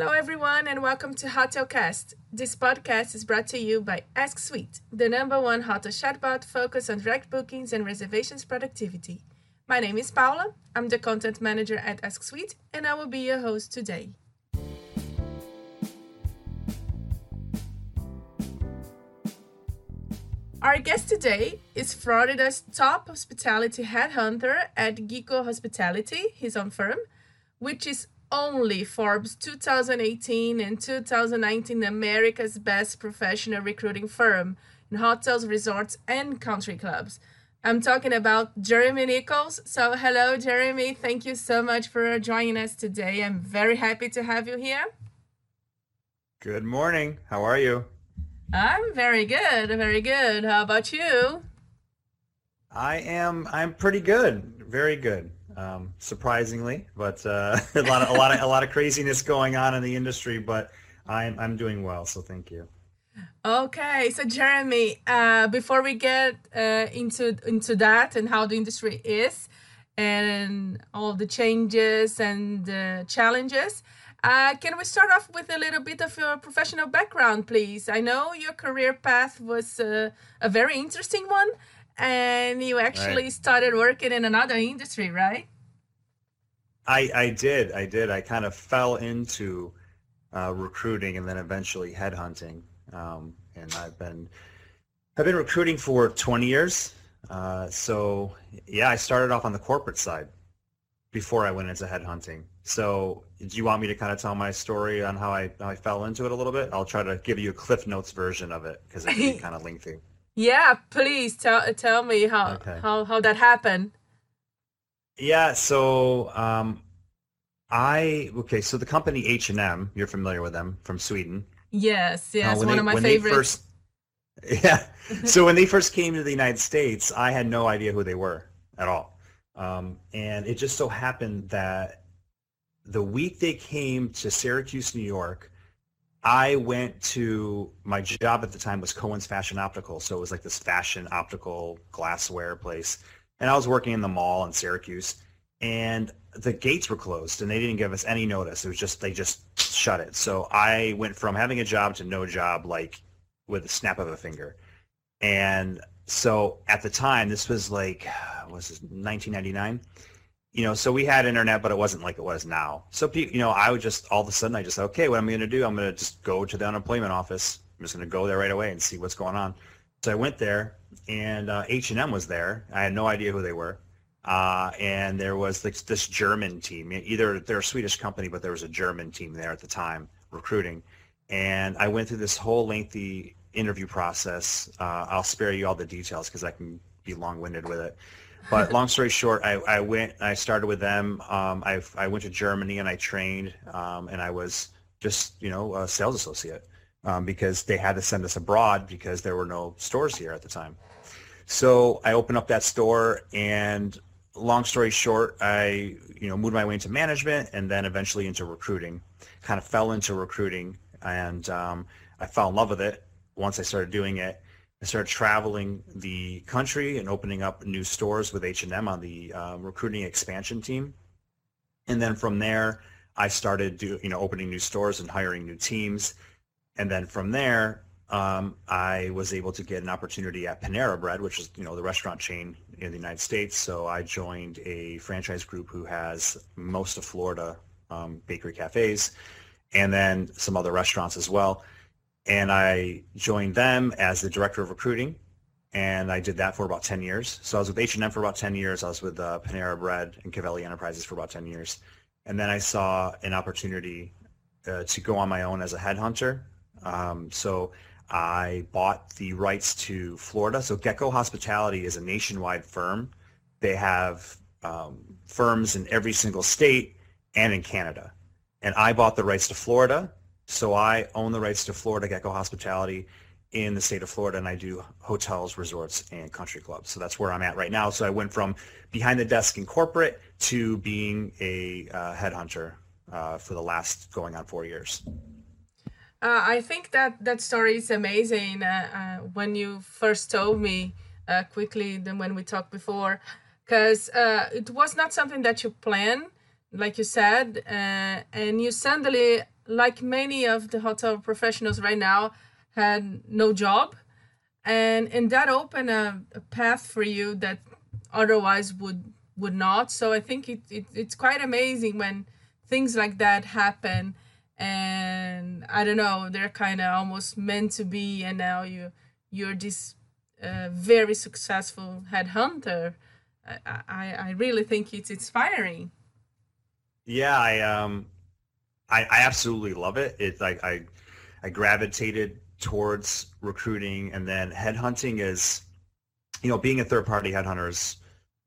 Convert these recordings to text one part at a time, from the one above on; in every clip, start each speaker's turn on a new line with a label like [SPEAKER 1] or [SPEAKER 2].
[SPEAKER 1] Hello, everyone, and welcome to Hotelcast. This podcast is brought to you by Asksuite, the number one hotel chatbot focused on direct bookings and reservations productivity. My name is Paula. I'm the content manager at Asksuite, and I will be your host today. Our guest today is Florida's top hospitality headhunter at Gecko Hospitality, his own firm, which is only Forbes 2018 and 2019 America's Best Professional Recruiting Firm in hotels, resorts, and country clubs. I'm talking about Jeremy Nichols. So, hello, Jeremy. Thank you so much for joining us today. I'm very happy to have you here.
[SPEAKER 2] Good morning. How are you?
[SPEAKER 1] I'm very good. Very good. How about you?
[SPEAKER 2] I am. I'm pretty good. Very good um, surprisingly, but uh, a lot of a lot of a lot of craziness going on in the industry. But I'm I'm doing well, so thank you.
[SPEAKER 1] Okay, so Jeremy, uh, before we get uh, into into that and how the industry is and all the changes and uh, challenges, uh, can we start off with a little bit of your professional background, please? I know your career path was uh, a very interesting one, and you actually right. started working in another industry, right?
[SPEAKER 2] I I did. I did. I kind of fell into uh, recruiting and then eventually headhunting. Um, and I've been I've been recruiting for 20 years. Uh, so yeah, I started off on the corporate side before I went into headhunting. So do you want me to kind of tell my story on how I how I fell into it a little bit? I'll try to give you a Cliff Notes version of it because it's kind of lengthy.
[SPEAKER 1] Yeah, please tell tell me how okay. how how that happened.
[SPEAKER 2] Yeah, so um, I okay, so the company H and M, you're familiar with them from Sweden.
[SPEAKER 1] Yes, yes, uh, one they, of my favorites. First,
[SPEAKER 2] yeah, so when they first came to the United States, I had no idea who they were at all, um, and it just so happened that the week they came to Syracuse, New York, I went to my job at the time was Cohen's Fashion Optical, so it was like this fashion optical glassware place, and I was working in the mall in Syracuse, and the gates were closed, and they didn't give us any notice. It was just they just shut it. So I went from having a job to no job, like with a snap of a finger, and so at the time, this was like was this 1999 you know, so we had internet, but it wasn't like it was now. So, you know, I would just all of a sudden I just okay, what am I'm going to do, I'm going to just go to the unemployment office. I'm just going to go there right away and see what's going on. So I went there, and uh, H&M was there. I had no idea who they were, uh, and there was this, this German team. Either they're a Swedish company, but there was a German team there at the time recruiting. And I went through this whole lengthy interview process. Uh, I'll spare you all the details because I can be long-winded with it. But long story short, I, I went, I started with them. Um, I, I went to Germany and I trained, um, and I was just, you know, a sales associate um, because they had to send us abroad because there were no stores here at the time. So I opened up that store, and long story short, I, you know, moved my way into management and then eventually into recruiting. Kind of fell into recruiting, and um, I fell in love with it once I started doing it I started traveling the country and opening up new stores with H&M on the uh, recruiting expansion team. And then from there, I started do, you know opening new stores and hiring new teams. And then from there, um, I was able to get an opportunity at Panera Bread, which is you know the restaurant chain in the United States. So I joined a franchise group who has most of Florida um, bakery cafes, and then some other restaurants as well and I joined them as the director of recruiting, and I did that for about 10 years. So I was with H&M for about 10 years. I was with uh, Panera Bread and Covelli Enterprises for about 10 years. And then I saw an opportunity uh, to go on my own as a headhunter. Um, so I bought the rights to Florida. So Gecko Hospitality is a nationwide firm. They have um, firms in every single state and in Canada. and I bought the rights to Florida. So I own the rights to Florida Gecko Hospitality in the state of Florida, and I do hotels, resorts, and country clubs. So that's where I'm at right now. So I went from behind the desk in corporate to being a uh, headhunter uh, for the last going on four years.
[SPEAKER 1] Uh, I think that that story is amazing. Uh, uh, when you first told me uh, quickly than when we talked before, because it was not something that you planned, like you said, and you suddenly, like many of the hotel professionals right now, had no job. And and that opened a, a path for you that otherwise would would not. So i think it, it it's quite amazing when things like that happen and i don't know they're kind of almost meant to be and now you you're this uh, very successful headhunter. I, I i really think it's inspiring.
[SPEAKER 2] Yeah i um i i absolutely love it. It's like i i gravitated towards recruiting and then headhunting is you know being a third party headhunter is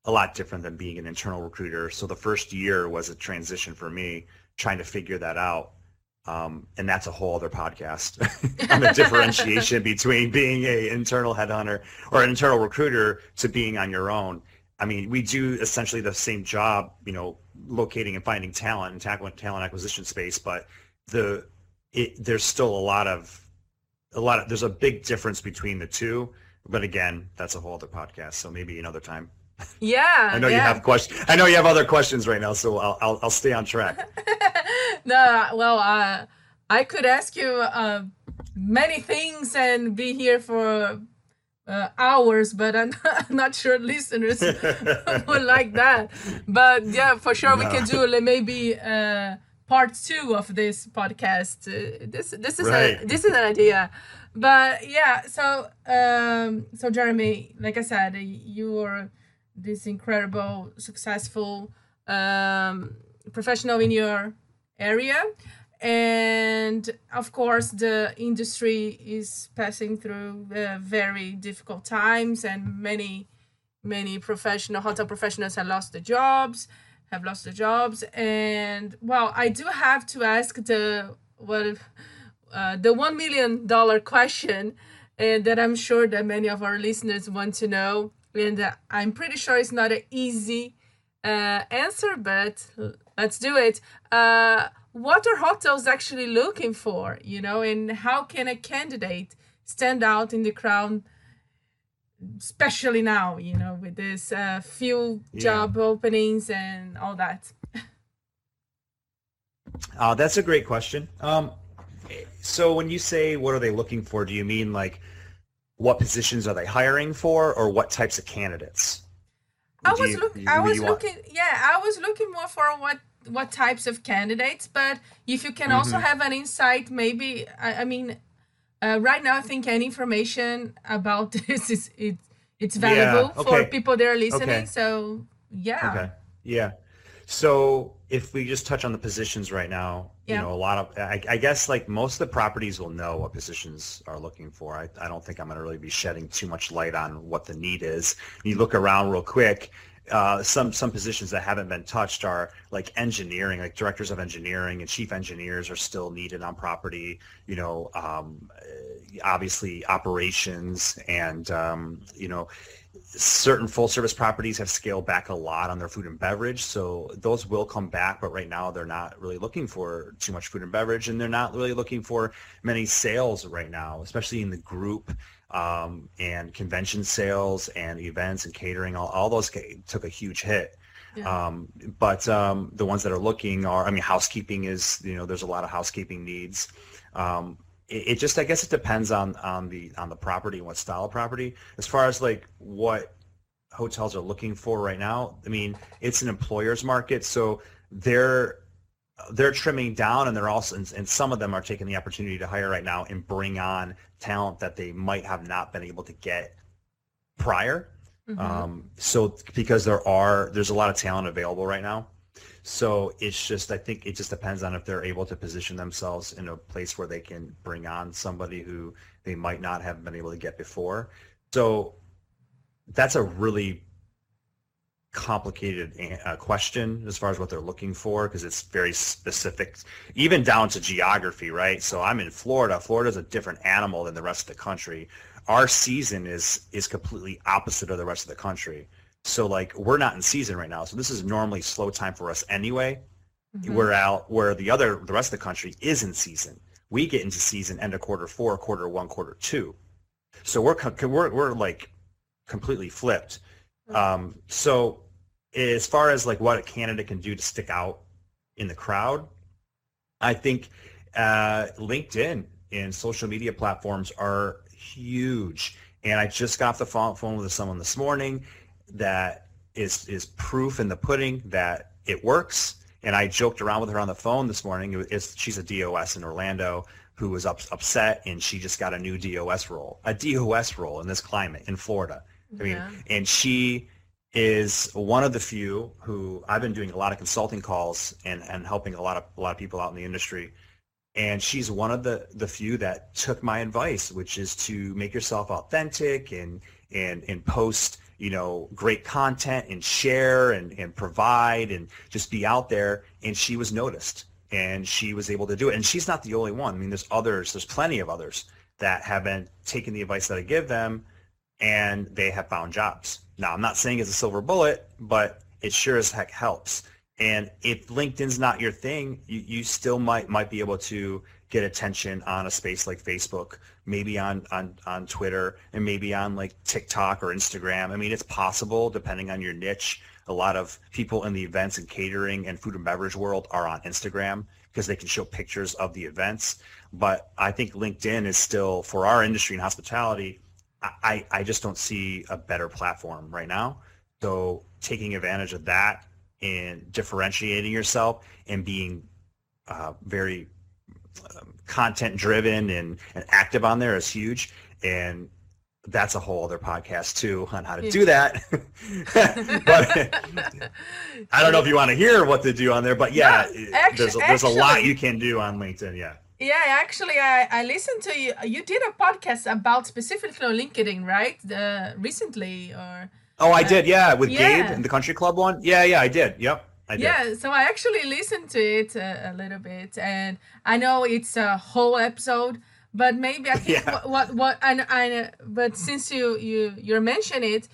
[SPEAKER 2] a lot different than being an internal recruiter. So the first year was a transition for me trying to figure that out um, and that's a whole other podcast on the differentiation between being a internal headhunter or an internal recruiter to being on your own. I mean we do essentially the same job you know locating and finding talent and tackling talent acquisition space but the it, there's still a lot of a lot of there's a big difference between the two. But again that's a whole other podcast so maybe another time.
[SPEAKER 1] Yeah
[SPEAKER 2] i know
[SPEAKER 1] yeah.
[SPEAKER 2] you have questions i know you have other questions right now so i'll i'll, I'll stay on track
[SPEAKER 1] no well uh, i could ask you uh, many things and be here for uh, hours but I'm not, I'm not, sure listeners would like that but yeah for sure no. we can do maybe uh, part two of this podcast. Uh, this this is right. a this is an idea, but yeah. So um, so Jeremy, like I said, you're this incredible, successful um, professional in your area, and of course the industry is passing through uh, very difficult times, and many many professional hotel professionals have lost their jobs have lost their jobs. And well, I do have to ask the well, uh, the one million dollar question, and that I'm sure that many of our listeners want to know. And uh, I'm pretty sure it's not an easy uh, answer, but let's do it. Uh, what are hotels actually looking for? You know, and how can a candidate stand out in the crowd especially now you know with this uh, few yeah. job openings and all that
[SPEAKER 2] uh, that's a great question um, so when you say what are they looking for do you mean like what positions are they hiring for or what types of candidates
[SPEAKER 1] i was, you, look, I was looking yeah i was looking more for what what types of candidates but if you can mm-hmm. also have an insight maybe i, I mean uh, right now, I think any information about this is it, it's valuable yeah, okay. for people that are listening. Okay. So yeah.
[SPEAKER 2] Okay. Yeah. So if we just touch on the positions right now, yeah. you know, a lot of, I, I, guess like most of the properties will know what positions are looking for. I, I don't think I'm going to really be shedding too much light on what the need is. You look around real quick uh, some some positions that haven't been touched are like engineering, like directors of engineering and chief engineers are still needed on property. You know, um, obviously operations and um, you know certain full service properties have scaled back a lot on their food and beverage so those will come back but right now they're not really looking for too much food and beverage and they're not really looking for many sales right now especially in the group um, and convention sales and events and catering, all, all those took a huge hit. Yeah. Um, but um, the ones that are looking are, I mean, housekeeping is, you know, there's a lot of housekeeping needs. Um, it, it, just, I guess, it depends on on the on the property and what style of property. As far as like what hotels are looking for right now, I mean, it's an employer's market, so they're they're trimming down and they're also and some of them are taking the opportunity to hire right now and bring on talent that they might have not been able to get prior mm-hmm. um, so because there are there's a lot of talent available right now so it's just i think it just depends on if they're able to position themselves in a place where they can bring on somebody who they might not have been able to get before so that's a really complicated uh, question as far as what they're looking for because it's very specific, even down to geography, right? So I'm in Florida. Florida's a different animal than the rest of the country. Our season is is completely opposite of the rest of the country. So like we're not in season right now. So this is normally slow time for us anyway. Mm-hmm. We're out where the other the rest of the country is in season. We get into season end of quarter four, quarter one, quarter two. So we're we're we're like completely flipped. Um, so as far as like what a candidate can do to stick out in the crowd, I think uh, LinkedIn and social media platforms are huge. And I just got off the phone with someone this morning that is is proof in the pudding that it works. And I joked around with her on the phone this morning. It's, she's a DOS in Orlando who was up, upset, and she just got a new DOS role, a DOS role in this climate in Florida. I mean, yeah. and she is one of the few who I've been doing a lot of consulting calls and, and helping a lot of a lot of people out in the industry. And she's one of the, the few that took my advice, which is to make yourself authentic and and and post, you know, great content and share and, and provide and just be out there. And she was noticed and she was able to do it. And she's not the only one. I mean, there's others, there's plenty of others that have been taking the advice that I give them and they have found jobs. Now, I'm not saying it's a silver bullet, but it sure as heck helps. And if LinkedIn's not your thing, you, you still might might be able to get attention on a space like Facebook, maybe on, on, on Twitter, and maybe on like TikTok or Instagram. I mean, it's possible depending on your niche. A lot of people in the events and catering and food and beverage world are on Instagram because they can show pictures of the events. But I think LinkedIn is still, for our industry in hospitality, I, I just don't see a better platform right now. So taking advantage of that and differentiating yourself and being uh, very um, content driven and, and active on there is huge. And that's a whole other podcast too on how to do that. but I don't know if you want to hear what to do on there, but yeah, actually, there's a, there's a lot you can do on LinkedIn. Yeah.
[SPEAKER 1] Yeah, actually, I, I listened to you. You did a podcast about specifically LinkedIn, right? The recently or.
[SPEAKER 2] Oh, I uh, did. Yeah, with yeah. Gabe in the country club one. Yeah, yeah, I did. Yep. I did.
[SPEAKER 1] Yeah, so I actually listened to it a, a, little bit, and I know it's a whole episode, but maybe I think yeah. what what, what I, I but since you you you mention it,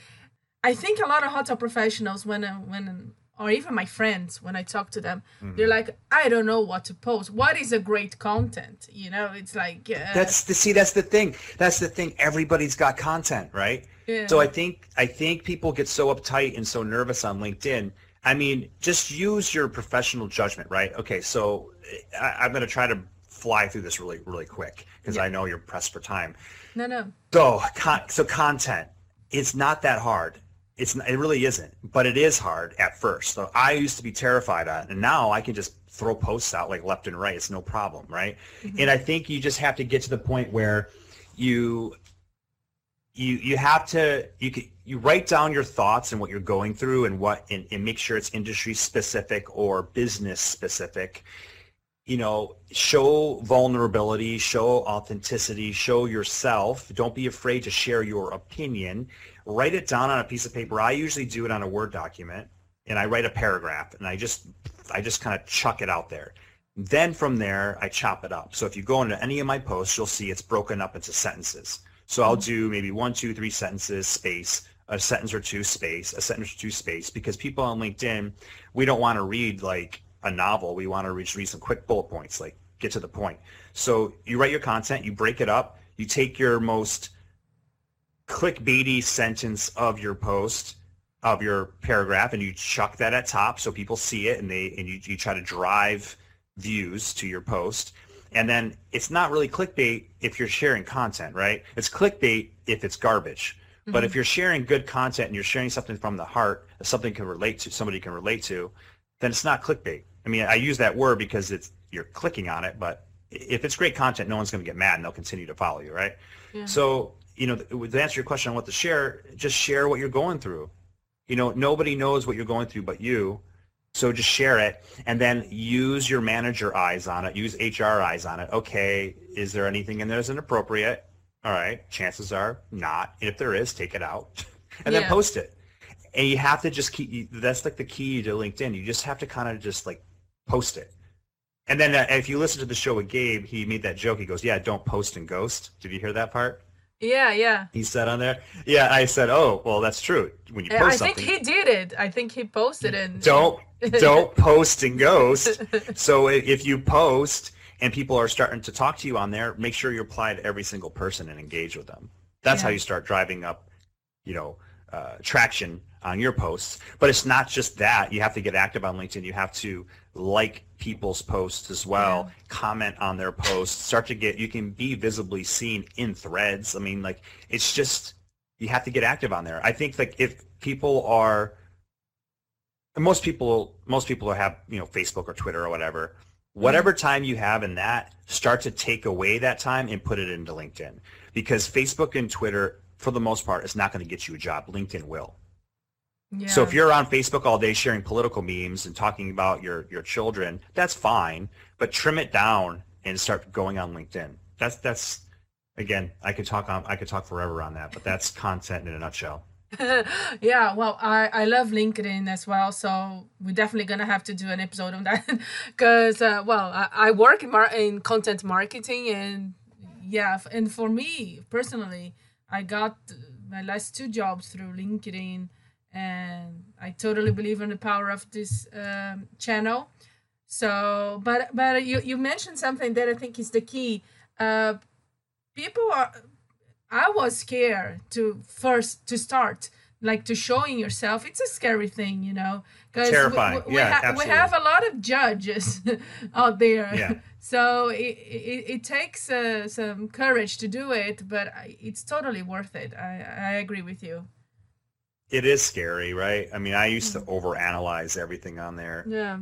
[SPEAKER 1] I think a lot of hotel professionals when when or even my friends when I talk to them, mm-hmm. they're like, I don't know what to post. What is a great content? You know, it's like uh,
[SPEAKER 2] that's the see. That's the thing. That's the thing. Everybody's got content, right? Yeah. So I think I think people get so uptight and so nervous on LinkedIn. I mean, just use your professional judgment, right? Okay, so I, am going to try to fly through this really really quick because yeah. I know you're pressed for time.
[SPEAKER 1] No, no.
[SPEAKER 2] So, con- so content. It's not that hard it's it really isn't, but it is hard at first. So I used to be terrified of it, and now I can just throw posts out like left and right. It's no problem, right? Mm-hmm. And I think you just have to get to the point where you you you have to you can, you write down your thoughts and what you're going through and what and, and make sure it's industry specific or business specific you know, show vulnerability, show authenticity, show yourself. Don't be afraid to share your opinion. Write it down on a piece of paper. I usually do it on a Word document and I write a paragraph and I just I just kind of chuck it out there. Then from there, I chop it up. So if you go into any of my posts, you'll see it's broken up into sentences. So I'll mm-hmm. do maybe one, two, three sentences, space, a sentence or two, space, a sentence or two, space, because people on LinkedIn, we don't want to read like a novel, we want to reach, read some quick bullet points, like get to the point. So you write your content, you break it up, you take your most clickbaity sentence of your post, of your paragraph, and you chuck that at top so people see it, and they and you, you try to drive views to your post. And then it's not really clickbait if you're sharing content, right? It's clickbait if it's garbage. Mm-hmm. But if you're sharing good content and you're sharing something from the heart, something can relate to, somebody can relate to, then it's not clickbait. I mean, I use that word because it's you're clicking on it, but if it's great content, no one's going to get mad and they'll continue to follow you, right? Yeah. So, you know, to answer your question on what to share, just share what you're going through. You know, nobody knows what you're going through but you. So just share it and then use your manager eyes on it, use HR eyes on it. Okay, is there anything in there that's inappropriate? All right, chances are not. If there is, take it out and yeah. then post it. and you have to just keep. That's like the key to LinkedIn. You just have to kind of just like post it. And then uh, if you listen to the show with Gabe, he made that joke. He goes, "Yeah, don't post and ghost." Did you hear that part?
[SPEAKER 1] Yeah, yeah.
[SPEAKER 2] He said on there. Yeah, I said, "Oh, well, that's true." When you post
[SPEAKER 1] I
[SPEAKER 2] something,
[SPEAKER 1] think he did it. I think he posted it.
[SPEAKER 2] don't don't post and ghost. So if you post and people are starting to talk to you on there, make sure you reply to every single person and engage with them. That's how you start driving up, you know, uh, traction on your posts. But it's not just that. You have to get active on LinkedIn. You have to like people's posts as well,
[SPEAKER 1] Yeah.
[SPEAKER 2] comment on their posts, start to get, you can be visibly seen in threads. I mean, like, it's just, you have to get active on there. I think like if people are, most people most people have you know facebook or twitter or whatever mm-hmm. whatever time you have in that start to take away that time and put it into linkedin because facebook and twitter for the most part is not going to get you a job linkedin will
[SPEAKER 1] Yeah.
[SPEAKER 2] so if you're on facebook all day sharing political memes and talking about your your children that's fine but trim it down and start going on linkedin. That's that's again i could talk on i could talk forever on that but that's content in a nutshell.
[SPEAKER 1] Yeah, well, I, I love LinkedIn as well, so we're definitely gonna have to do an episode on that. Because, uh, well, I, I work in, mar- in content marketing, and yeah, and for me personally, I got my last two jobs through LinkedIn, and I totally believe in the power of this um, channel. So, but but you you mentioned something that I think is the key. Uh, people are I was scared to first to start like to showing yourself. It's a scary thing, you know, because
[SPEAKER 2] Terrifying.
[SPEAKER 1] We, we,
[SPEAKER 2] Yeah,
[SPEAKER 1] ha- we have a lot of judges out there.
[SPEAKER 2] Yeah.
[SPEAKER 1] So it, it, it takes uh, some courage to do it, but it's totally worth it. I, I agree with you.
[SPEAKER 2] It is scary, right? I mean, I used to overanalyze everything on there,
[SPEAKER 1] Yeah.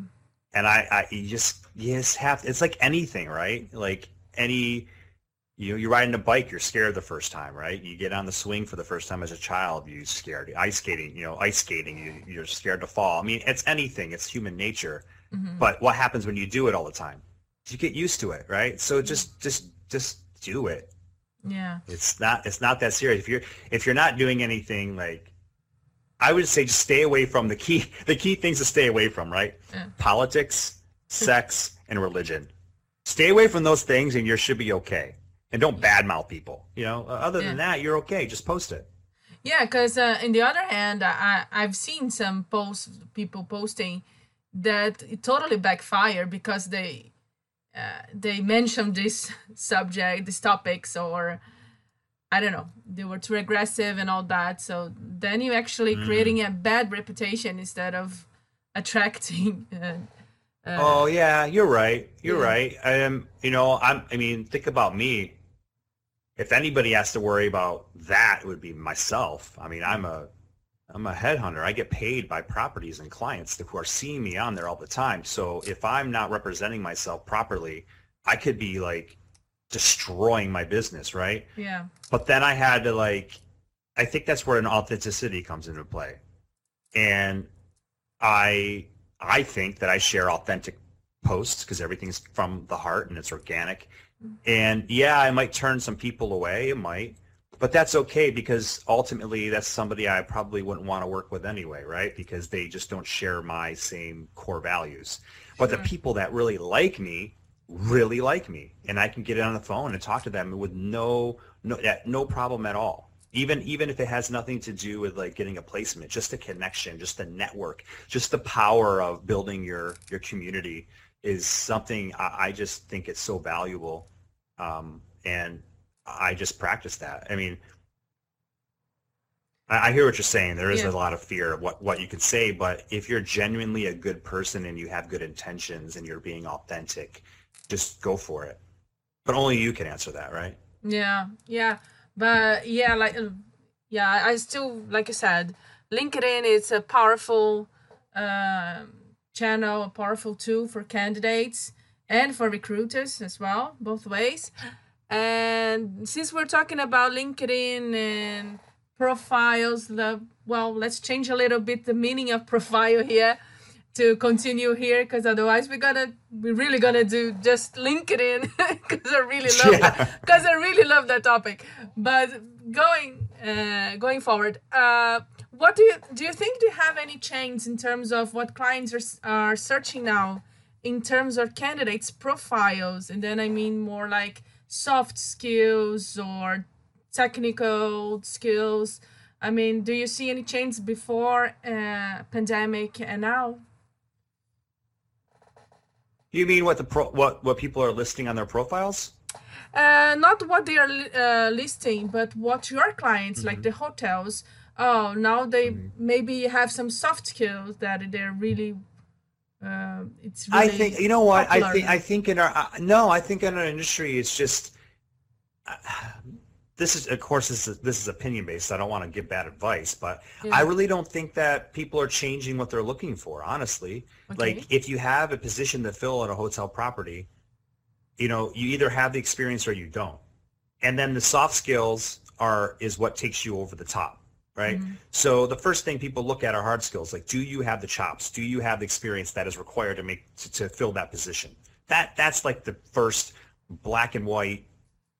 [SPEAKER 2] and I, I you just you just have. It's like anything, right? Like any, you know, you're riding a bike, you're scared the first time, right? You get on the swing for the first time as a child, you're scared. Ice skating, you know, ice skating, you, you're scared to fall. I mean, it's anything. It's human nature.
[SPEAKER 1] Mhm.
[SPEAKER 2] But what happens when you do it all the time? You get used to it, right? So just just just do it.
[SPEAKER 1] Yeah.
[SPEAKER 2] It's not it's not that serious. If you're if you're not doing anything like I would say just stay away from the key the key things to stay away from, right?
[SPEAKER 1] Yeah.
[SPEAKER 2] Politics, sex, and religion. Stay away from those things and you should be okay. And don't badmouth people. You know, Uh, other than that, you're okay. Just post it.
[SPEAKER 1] Yeah, because uh, in the other hand, I I've seen some posts people posting that it totally backfire because they uh, they mentioned this subject, these topics, or I don't know, they were too aggressive and all that. So then you're actually creating a bad reputation instead of attracting. Uh, uh,
[SPEAKER 2] Oh yeah, you're right. You're
[SPEAKER 1] Yeah.
[SPEAKER 2] right. Um, you know, I'm. I mean, think about me. If anybody has to worry about that, it would be myself. I mean, I'm a, I'm a headhunter. I get paid by properties and clients who are seeing me on there all the time. So if I'm not representing myself properly, I could be like destroying my business, right?
[SPEAKER 1] yeah.
[SPEAKER 2] But then I had to like, I think that's where an authenticity comes into play, and I I think that I share authentic posts because everything's from the heart and it's organic, mm-hmm. and yeah, I might turn some people away, it might, but that's okay because ultimately that's somebody I probably wouldn't want to work with anyway, right? Because they just don't share my same core values. But the people that really like me really like me. And I can get it on the phone and talk to them with no no yeah, no problem at all. Even even if it has nothing to do with like getting a placement, just a connection, just a network, just the power of building your your community is something I, I just think it's so valuable. Um, and I just practice that. I mean, I, I hear what you're saying. There is
[SPEAKER 1] Yeah.
[SPEAKER 2] a lot of fear of what, what you can say, but if you're genuinely a good person and you have good intentions and you're being authentic, just go for it. But only you can answer that, right?
[SPEAKER 1] Yeah, yeah, but yeah, like uh, yeah, I still like I said, LinkedIn is a powerful um, channel, a powerful tool for candidates and for recruiters as well, both ways. And since we're talking about LinkedIn and profiles, the well, let's change a little bit the meaning of profile here to continue here because otherwise we're gonna we're really gonna do just LinkedIn because I really love
[SPEAKER 2] Yeah.
[SPEAKER 1] that because I really love that topic. But going uh, going forward, uh, what do you do? You think do you have any change in terms of what clients are are searching now, in terms of candidates profiles, and then I mean more like soft skills or technical skills. I mean, do you see any change before uh, pandemic and now?
[SPEAKER 2] You mean what the pro- what what people are listing on their profiles?
[SPEAKER 1] Uh, not what they are uh, listing, but what your clients, mm-hmm. like the hotels, oh, now they mm-hmm. maybe have some soft skills that they're really. Uh, it's. Really
[SPEAKER 2] I think you know what popular. I think. I think in our uh, no, I think in our industry, it's just. This is, of course, this is this is opinion based. I don't want to give bad advice, but yeah. I really don't think that people are changing what they're looking for. Honestly, okay. like if you have a position to fill at a hotel property, you know, you either have the experience or you don't. And then the soft skills are is what takes you over the top, right? Mm-hmm. So the first thing people look at are hard skills. Like, do you have the chops? Do you have the experience that is required to make to, to fill that position? That that's like the first black and white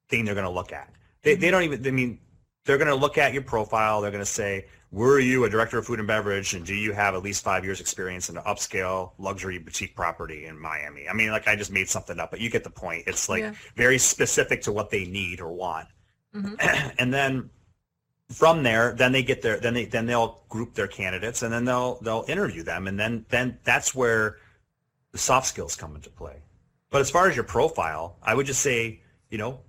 [SPEAKER 2] thing they're going to look at. They, they don't even. I mean, they're going to look at your profile. They're going to say, were you a director of food and beverage and do you have at least five years experience in an upscale luxury boutique property in miami i mean like i just made something up but you get the point it's like yeah. very specific to what they need or want mm-hmm. and then from there then they get their then they then they'll group their candidates and then they'll they'll interview them and then then that's where the soft skills come into play but as far as your profile i would just say you know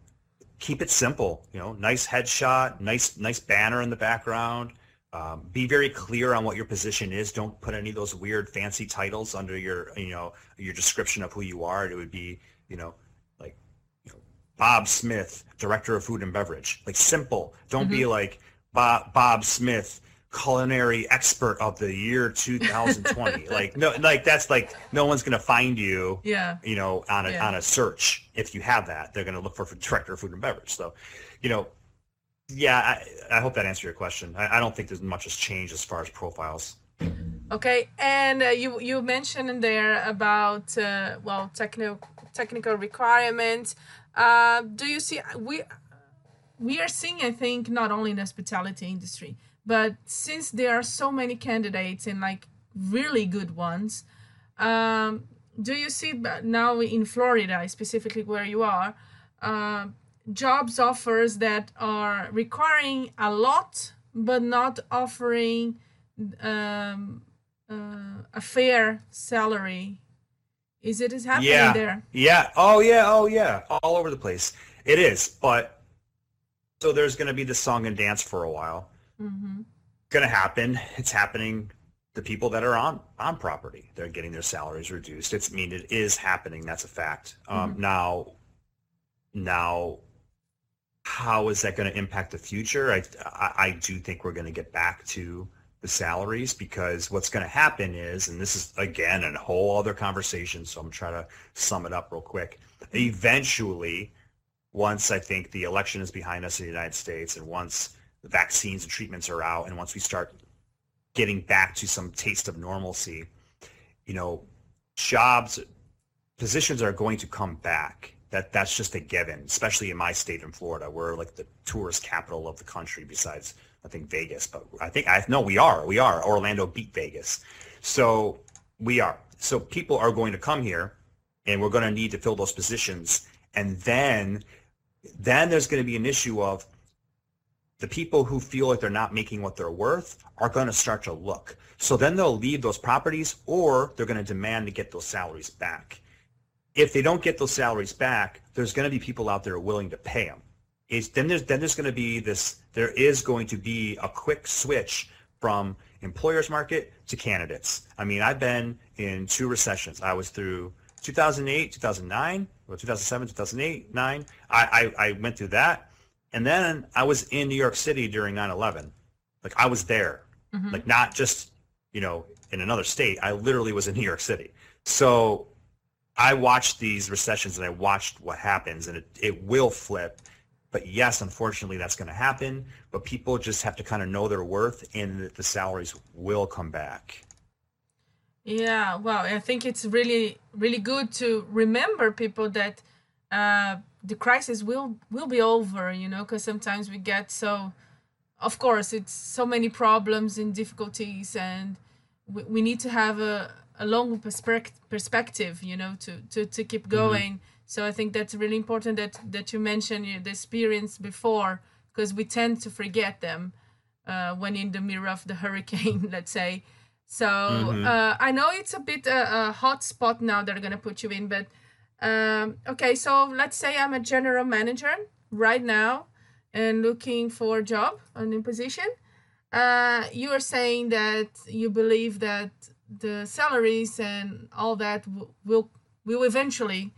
[SPEAKER 2] keep it simple you know nice headshot nice nice banner in the background um, be very clear on what your position is. Don't put any of those weird fancy titles under your, you know, your description of who you are. It would be, you know, like you know, Bob Smith, director of food and beverage. Like simple. Don't mm-hmm. be like Bob Bob Smith, culinary expert of the year 2020. like no, like that's like no one's gonna find you.
[SPEAKER 1] Yeah.
[SPEAKER 2] You know, on a yeah. on a search if you have that, they're gonna look for, for director of food and beverage. So, you know, yeah, I, I hope that answered your question. I, I, don't think there's much has changed as far as profiles.
[SPEAKER 1] Okay, and uh, you you mentioned in there about uh, well technical technical requirements. Uh, do you see we we are seeing I think not only in the hospitality industry, but since there are so many candidates and like really good ones, um, do you see now in Florida specifically where you are? Uh, jobs offers that are requiring a lot but not offering um, uh, a fair salary? Is it is happening
[SPEAKER 2] yeah.
[SPEAKER 1] there?
[SPEAKER 2] Yeah. Oh yeah. Oh yeah. All over the place. It is. But so there's going to be the song and dance for a while mm-hmm. going to happen it's happening the people that are on on property they're getting their salaries reduced it's I mean it is happening that's a fact um, mm-hmm. now now how is that going to impact the future? I, I, I do think we're going to get back to the salaries because what's going to happen is, and this is again a whole other conversation, so I'm trying to sum it up real quick. Eventually, once I think the election is behind us in the United States, and once vaccines and treatments are out, and once we start getting back to some taste of normalcy, you know, jobs, positions are going to come back that that's just a given, especially in my state in Florida. We're like the tourist capital of the country besides I think Vegas, but I think I no we are. We are. Orlando beat Vegas. So we are. So people are going to come here and we're going to need to fill those positions and then then there's going to be an issue of the people who feel like they're not making what they're worth are going to start to look. So then they'll leave those properties or they're going to demand to get those salaries back if they don't get those salaries back, there's going to be people out there willing to pay them. It's, then there's then there's going to be this. There is going to be a quick switch from employers market to candidates. I mean, I've been in two recessions. I was through 2008, 2009, or 2007, 2008, 9. I, I, I went through that. And then I was in New York City during 9-11. Like I was there. Mm-hmm. Like not just, you know, in another state. I literally was in New York City. So I watched these recessions and I watched what happens, and it, it will flip. But yes, unfortunately, that's going to happen. But people just have to kind of know their worth, and that the salaries will come back.
[SPEAKER 1] Yeah, well, I think it's really, really good to remember people that uh, the crisis will will be over. You know, because sometimes we get so of course, it's so many problems and difficulties, and we, we need to have a, a long perspec- perspective, you know, to, to, to keep
[SPEAKER 2] Mm-hmm.
[SPEAKER 1] going. Mm-hmm. So I think that's really important that, that you mentioned you know, the experience before, because we tend to forget them uh, when in the mirror of the hurricane, let's say. So
[SPEAKER 2] Mm-hmm.
[SPEAKER 1] uh, I know it's a bit a, a hot spot now they're gonna put you in, but um, okay. So let's say I'm a general manager right now and looking for a job, a new position. Uh, you are saying that you believe that the salaries and all that w- will will eventually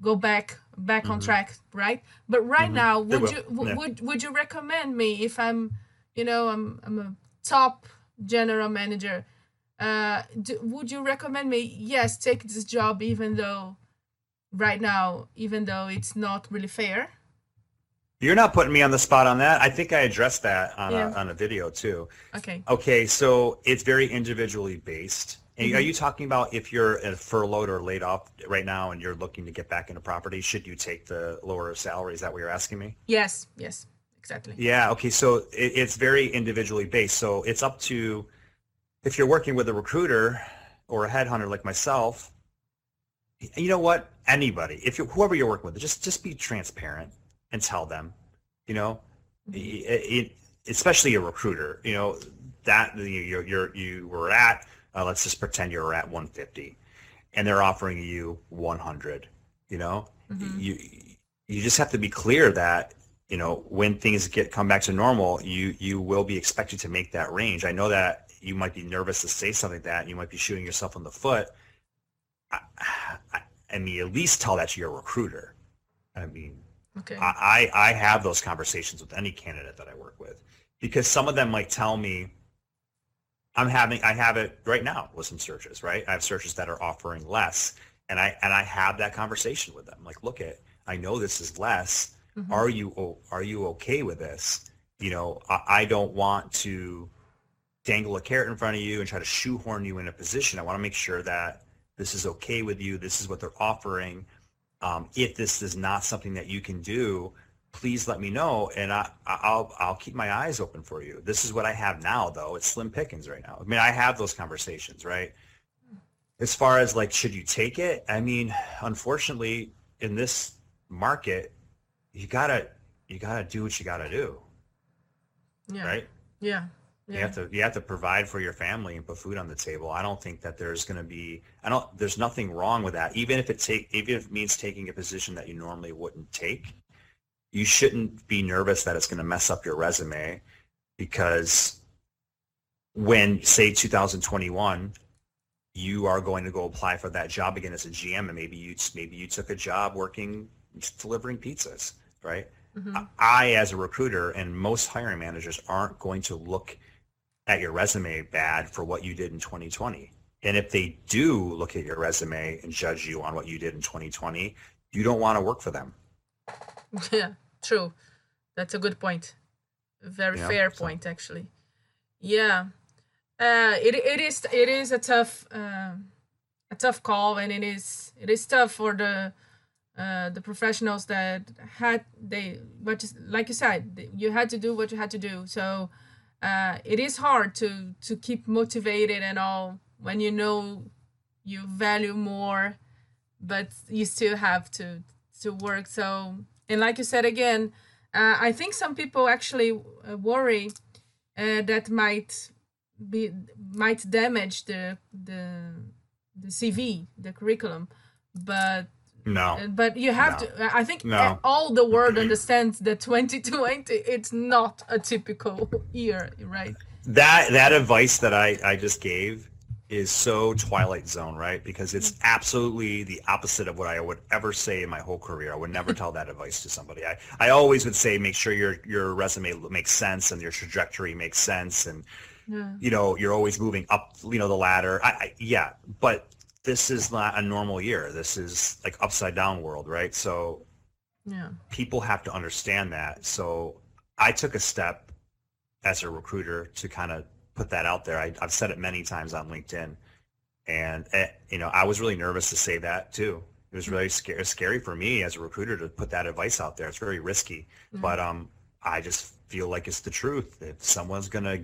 [SPEAKER 1] go back back on track, right? But right now,
[SPEAKER 2] Mm-hmm. They
[SPEAKER 1] would you w-
[SPEAKER 2] yeah.
[SPEAKER 1] would would you recommend me if I'm, you know, I'm I'm a top general manager? Uh, do, would you recommend me? Yes, take this job, even though right now, even though it's not really fair.
[SPEAKER 2] You're not putting me on the spot on that. I think I addressed that on,
[SPEAKER 1] Yeah.
[SPEAKER 2] a, on a video too.
[SPEAKER 1] Okay.
[SPEAKER 2] Okay, so it's very individually based. And
[SPEAKER 1] Mm-hmm.
[SPEAKER 2] Are you talking about if you're furloughed or laid off right now and you're looking to get back into property, should you take the lower salary? Is that what you're asking me?
[SPEAKER 1] Yes. Yes. Exactly.
[SPEAKER 2] Yeah. Okay. So it, it's very individually based. So it's up to if you're working with a recruiter or a headhunter like myself. You know what? Anybody, if you whoever you're working with, just just be transparent and tell them. You know, it, it, especially a recruiter. You know that you you're you were at. Uh, let's just pretend you're at 150, and they're offering you 100. You know, you you just have to be clear that you know when things get come back to normal you you will be expected to make that range i know that you might be nervous to say something like that you might be shooting yourself in the foot i, I, mean at least tell that to your recruiter i mean
[SPEAKER 1] Okay.
[SPEAKER 2] I, I I have those conversations with any candidate that I work with because some of them might tell me I'm having I have it right now with some searches, right? I have searches that are offering less and I and I have that conversation with them. Like, look at I know this is less. Mm-hmm. Are you are you okay with this? You know, I, I don't want to dangle a carrot in front of you and try to shoehorn you in a position. I want to make sure that this is okay with you. This is what they're offering. Um, if this is not something that you can do, please let me know, and I, I'll I'll keep my eyes open for you. This is what I have now, though. It's slim pickings right now. I mean, I have those conversations, right? As far as like, should you take it? I mean, unfortunately, in this market, you gotta you gotta do what you gotta do,
[SPEAKER 1] yeah.
[SPEAKER 2] right?
[SPEAKER 1] Yeah.
[SPEAKER 2] You have to you have to provide for your family and put food on the table. I don't think that there's going to be I don't there's nothing wrong with that. Even if it take even if it means taking a position that you normally wouldn't take, you shouldn't be nervous that it's going to mess up your resume because when say 2021 you are going to go apply for that job again as a GM and maybe you maybe you took a job working delivering pizzas, right? Mm-hmm. I, as a recruiter, and most hiring managers aren't going to look at your resume bad for what you did in 2020. And if they do look at your resume and judge you on what you did in 2020, you don't want to work for them.
[SPEAKER 1] Yeah, true. That's a good point. Very
[SPEAKER 2] Yeah,
[SPEAKER 1] fair
[SPEAKER 2] so-
[SPEAKER 1] point, actually. Yeah, uh, it it is it is a tough uh, a tough call, and it is it is tough for the uh, the professionals that had they but just, like you said you had to do what you had to do. So uh, it is hard to to keep motivated and all when you know you value more, but you still have to to work. So and like you said again, uh, I think some people actually uh, worry uh, that might be might damage the the the CV, the curriculum, but
[SPEAKER 2] No.
[SPEAKER 1] but you have
[SPEAKER 2] No.
[SPEAKER 1] to. I think
[SPEAKER 2] No.
[SPEAKER 1] all the world understands that 2020 it's not a typical year, right?
[SPEAKER 2] That that advice that I, I just gave is so Twilight Zone, right? Because it's mm. absolutely the opposite of what I would ever say in my whole career. I would never tell that advice to somebody. I, I always would say make sure your your resume makes sense and your trajectory makes sense and
[SPEAKER 1] Yeah.
[SPEAKER 2] you know you're always moving up you know the ladder. I, I yeah, but this is not a normal year. This is like upside down world, right? So
[SPEAKER 1] Yeah.
[SPEAKER 2] people have to understand that. So I took a step as a recruiter to kind of put that out there. I, I've said it many times on LinkedIn, and eh, you know I was really nervous to say that too. It was really scary, scary for me as a recruiter to put that advice out there. It's very risky, but um, I just feel like it's the truth. If someone's gonna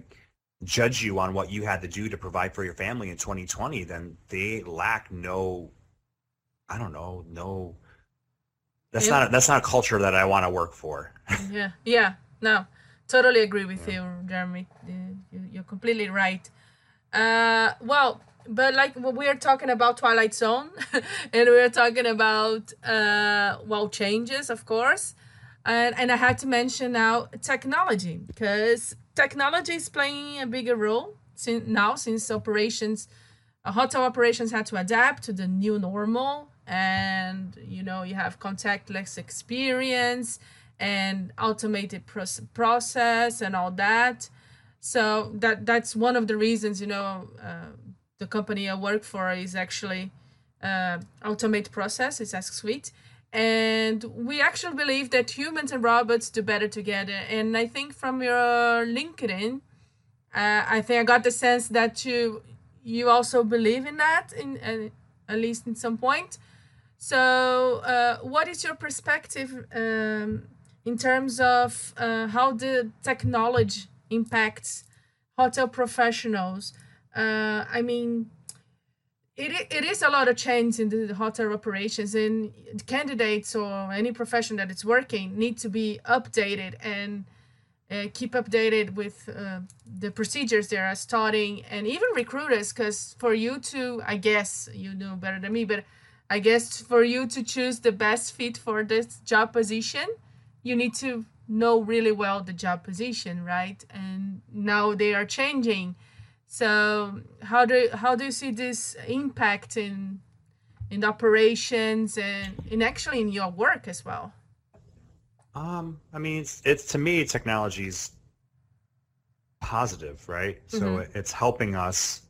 [SPEAKER 2] judge you on what you had to do to provide for your family in 2020, then they lack no, I don't know, no. That's
[SPEAKER 1] Yeah.
[SPEAKER 2] not a, that's not a culture that I want to work for.
[SPEAKER 1] yeah yeah no totally agree with you jeremy Uh, you- you're completely right uh well but like we are talking about twilight zone and we are talking about uh well changes of course and and i had to mention now technology because technology is playing a bigger role since now since operations uh, hotel operations had to adapt to the new normal. And you know you have contactless experience and automated proce- process and all that. So that that's one of the reasons you know uh, the company i work for is actually uh, automate process it's Asksuite and we actually believe that humans and robots do better together and i think from your linkedin uh, I think I got the sense that you you also believe in that in uh, at least in some point. So, uh, what is your perspective um, in terms of uh, how the technology impacts hotel professionals? Uh, I mean, it, it is a lot of change in the hotel operations, and candidates or any profession that is working need to be updated and uh, keep updated with uh, the procedures they are starting and even recruiters because for you to i guess you know better than me but i guess for you to choose the best fit for this job position you need to know really well the job position right? And now they are changing so how do how do you see this impact in in the operations and in actually in your work as well
[SPEAKER 2] Um, I mean, it's, it's to me, technology's positive, right? So
[SPEAKER 1] Mhm.
[SPEAKER 2] it- it's helping us.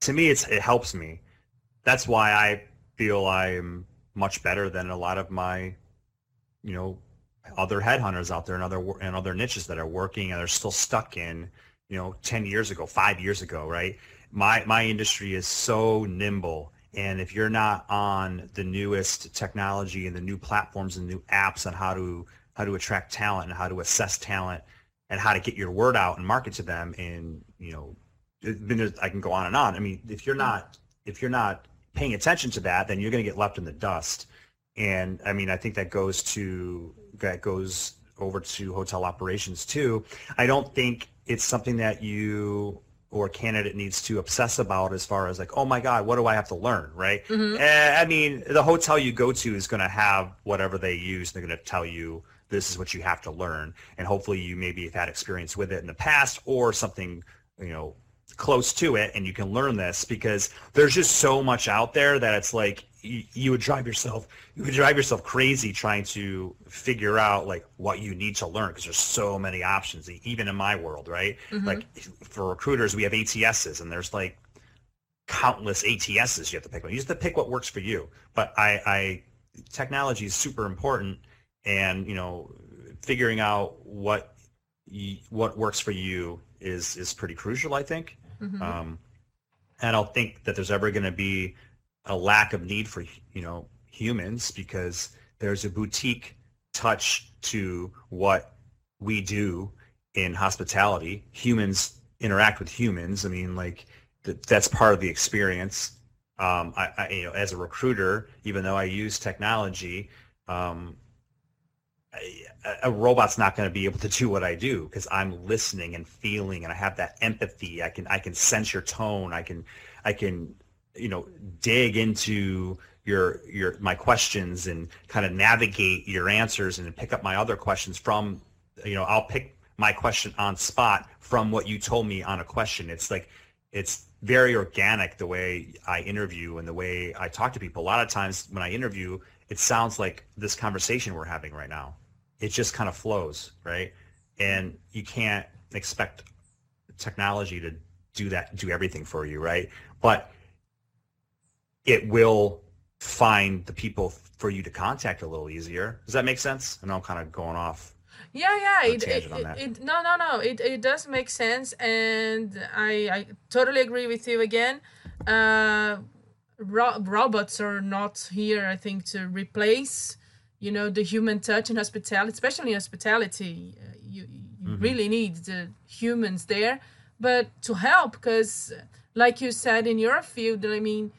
[SPEAKER 2] To me, it's it helps me. That's why I feel I'm much better than a lot of my, you know, other headhunters out there and other and other niches that are working and they're still stuck in, you know, ten years ago, five years ago, right? My my industry is so nimble and if you're not on the newest technology and the new platforms and new apps on how to how to attract talent and how to assess talent and how to get your word out and market to them and you know I can go on and on. I mean, if you're not if you're not paying attention to that, then you're going to get left in the dust. And I mean, I think that goes to that goes over to hotel operations too. I don't think it's something that you or a candidate needs to obsess about as far as like, oh my God, what do I have to learn, right? Eh, I mean, the hotel you go to is going to have whatever they use. They're going to tell you this is what you have to learn, and hopefully you maybe have had experience with it in the past or something, you know, close to it, and you can learn this because there's just so much out there that it's like you, you would drive yourself you would drive yourself crazy trying to figure out like what you need to learn because there's so many options even in my world right like for recruiters we have ATSs and there's like countless ATSs you have to pick. You just have to pick what works for you. But I, I technology is super important, and you know, figuring out what y- what works for you is is pretty crucial. I think. Um, I don't think that there's ever going to be a lack of need for you know humans because there's a boutique touch to what we do in hospitality. Humans interact with humans. I mean, like th- that's part of the experience. Um, I, I, you know, as a recruiter, even though I use technology, um, I- a- a robot's not going to be able to do what I do because I'm listening and feeling, and I have that empathy. I can I can sense your tone. I can I can you know dig into your your my questions and kind of navigate your answers and pick up my other questions from you know I'll pick my question on spot from what you told me on a question. It's like it's very organic the way I interview and the way I talk to people. A lot of times when I interview, it sounds like this conversation we're having right now. It just kind of flows, right? And you can't expect technology to do that, do everything for you, right? But it will find the people for you to contact a little easier. Does that make sense? I know I'm kind of going off.
[SPEAKER 1] Yeah, yeah. It, it,
[SPEAKER 2] on that.
[SPEAKER 1] it- no, no, no. It, it does make sense, and I, I totally agree with you again. Uh, ro- robots are not here, I think, to replace you know the human touch in hospitality especially in hospitality uh, you, you mm-hmm. really need the humans there but to help because like you said in your field i mean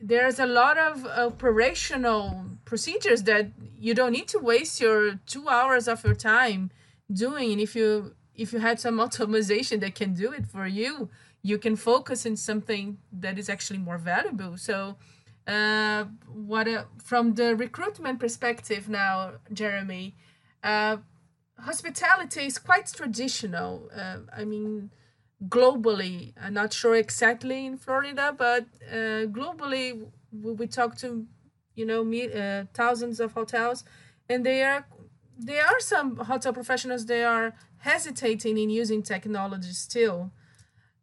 [SPEAKER 1] there's a lot of operational procedures that you don't need to waste your two hours of your time doing. And if you if you had some automation that can do it for you you can focus in something that is actually more valuable. So uh, what a, from the recruitment perspective now jeremy uh, hospitality is quite traditional. Uh, i mean globally. I'm not sure exactly in florida but uh, globally we, we talk to you know me, uh, thousands of hotels and they are there are some hotel professionals they are hesitating in using technology still.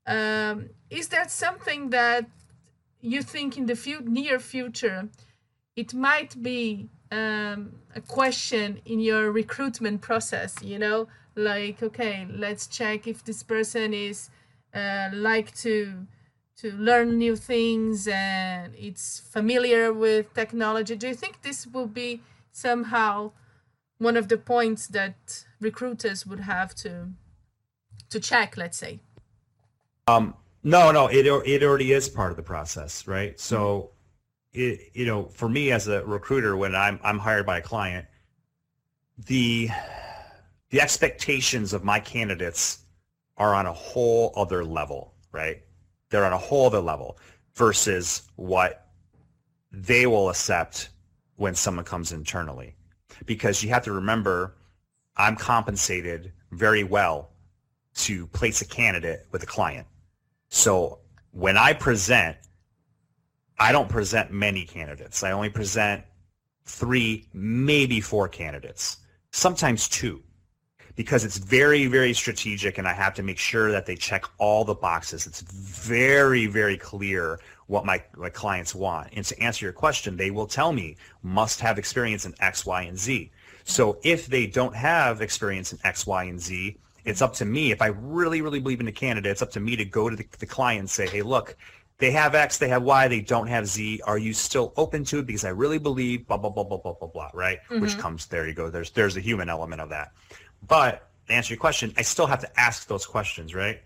[SPEAKER 1] Um, is that something that you think in the few, near future it might be um, a question in your recruitment process you know like okay let's check if this person is uh, like to to learn new things and it's familiar with technology. Do you think this will be somehow one of the points that recruiters would have to to check let's say?
[SPEAKER 2] Um no no it it already is part of the process right? So it you know for me as a recruiter when i'm i'm hired by a client the the expectations of my candidates are on a whole other level, right? They're on a whole other level versus what they will accept when someone comes internally. Because you have to remember, I'm compensated very well to place a candidate with a client. So when I present, I don't present many candidates. I only present three, maybe four candidates, sometimes two because it's very, very strategic and I have to make sure that they check all the boxes. It's very, very clear what my, my clients want. And to answer your question, they will tell me must have experience in X, Y, and Z. So if they don't have experience in X, Y, and Z, it's up to me. If I really, really believe in the candidate, it's up to me to go to the, the client and say, hey, look, they have X, they have Y, they don't have Z. Are you still open to it? Because I really believe blah, blah, blah, blah, blah, blah, blah, right? Mm-hmm. Which comes, there you go. There's, there's a human element of that. But to answer your question, I still have to ask those questions, right?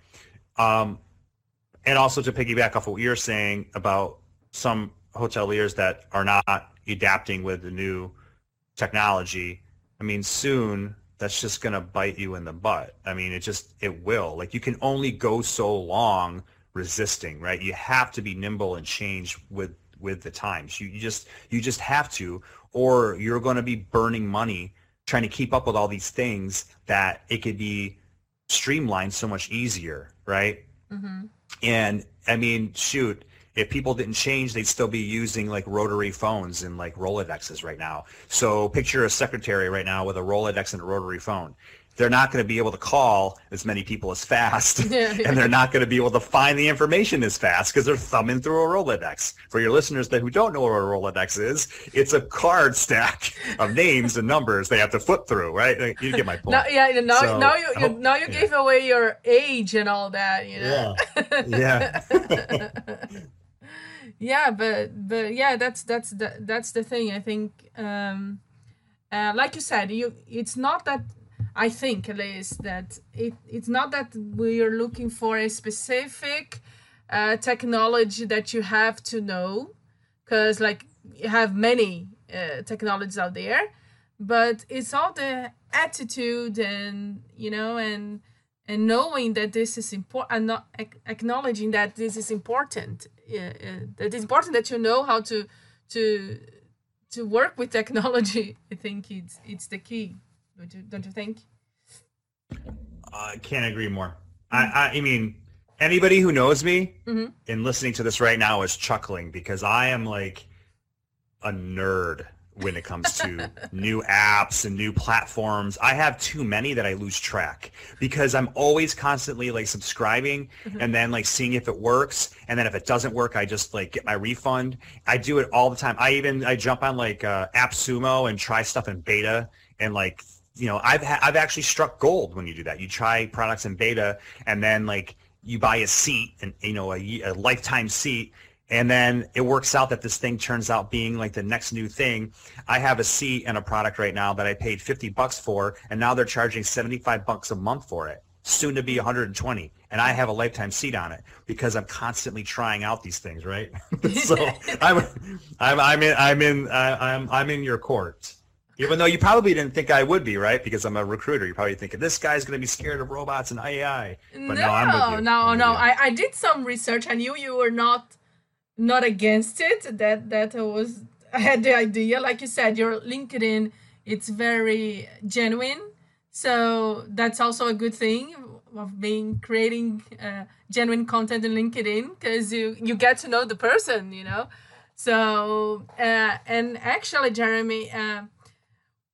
[SPEAKER 2] Um, and also to piggyback off what you're saying about some hoteliers that are not adapting with the new technology. I mean, soon that's just going to bite you in the butt. I mean, it just, it will. Like you can only go so long resisting, right? You have to be nimble and change with with the times. You, you just you just have to, or you're going to be burning money trying to keep up with all these things that it could be streamlined so much easier, right? Mm-hmm. And I mean, shoot, if people didn't change, they'd still be using like rotary phones and like Rolodexes right now. So picture a secretary right now with a Rolodex and a rotary phone they're not going to be able to call as many people as fast, and they're not going to be able to find the information as fast because they're thumbing through a Rolodex. For your listeners that who don't know what a Rolodex is, it's a card stack of names and numbers they have to flip through. Right? You get my point.
[SPEAKER 1] Now, yeah. Now, so, now you, you now you yeah. gave away your age and all that. You know.
[SPEAKER 2] Yeah. Yeah.
[SPEAKER 1] yeah, but but yeah, that's that's the, that's the thing. I think. Um, uh, like you said, you it's not that I think at least that it, it's not that we are looking for a specific uh, technology that you have to know, because like you have many uh, technologies out there, but it's all the attitude and you know and and knowing that this is important and not acknowledging that this is important. Uh, that it's important that you know how to to to work with technology. I think it's it's the key. Don't you, don't you think?
[SPEAKER 2] I can't agree more. I, I, mean, anybody who knows me mm-hmm. and listening to this right now is chuckling because I am like a nerd when it comes to new apps and new platforms. I have too many that I lose track because I'm always constantly like subscribing mm-hmm. and then like seeing if it works. And then if it doesn't work, I just like get my refund. I do it all the time. I even, I jump on like uh, AppSumo and try stuff in beta and like you know, I've ha- I've actually struck gold when you do that. You try products in beta, and then like you buy a seat and you know a, a lifetime seat, and then it works out that this thing turns out being like the next new thing. I have a seat and a product right now that I paid 50 bucks for, and now they're charging 75 bucks a month for it, soon to be 120. And I have a lifetime seat on it because I'm constantly trying out these things, right? so I'm, I'm, I'm in, I'm in, I'm, I'm in your court. Even though you probably didn't think I would be, right? Because I'm a recruiter. You're probably thinking this guy's going to be scared of robots and AI.
[SPEAKER 1] But no, no, I'm with you. no, no. I, I did some research. I knew you were not not against it. That that was I had the idea. Like you said, your LinkedIn it's very genuine. So that's also a good thing of being creating uh, genuine content in LinkedIn because you you get to know the person, you know. So uh, and actually, Jeremy, uh,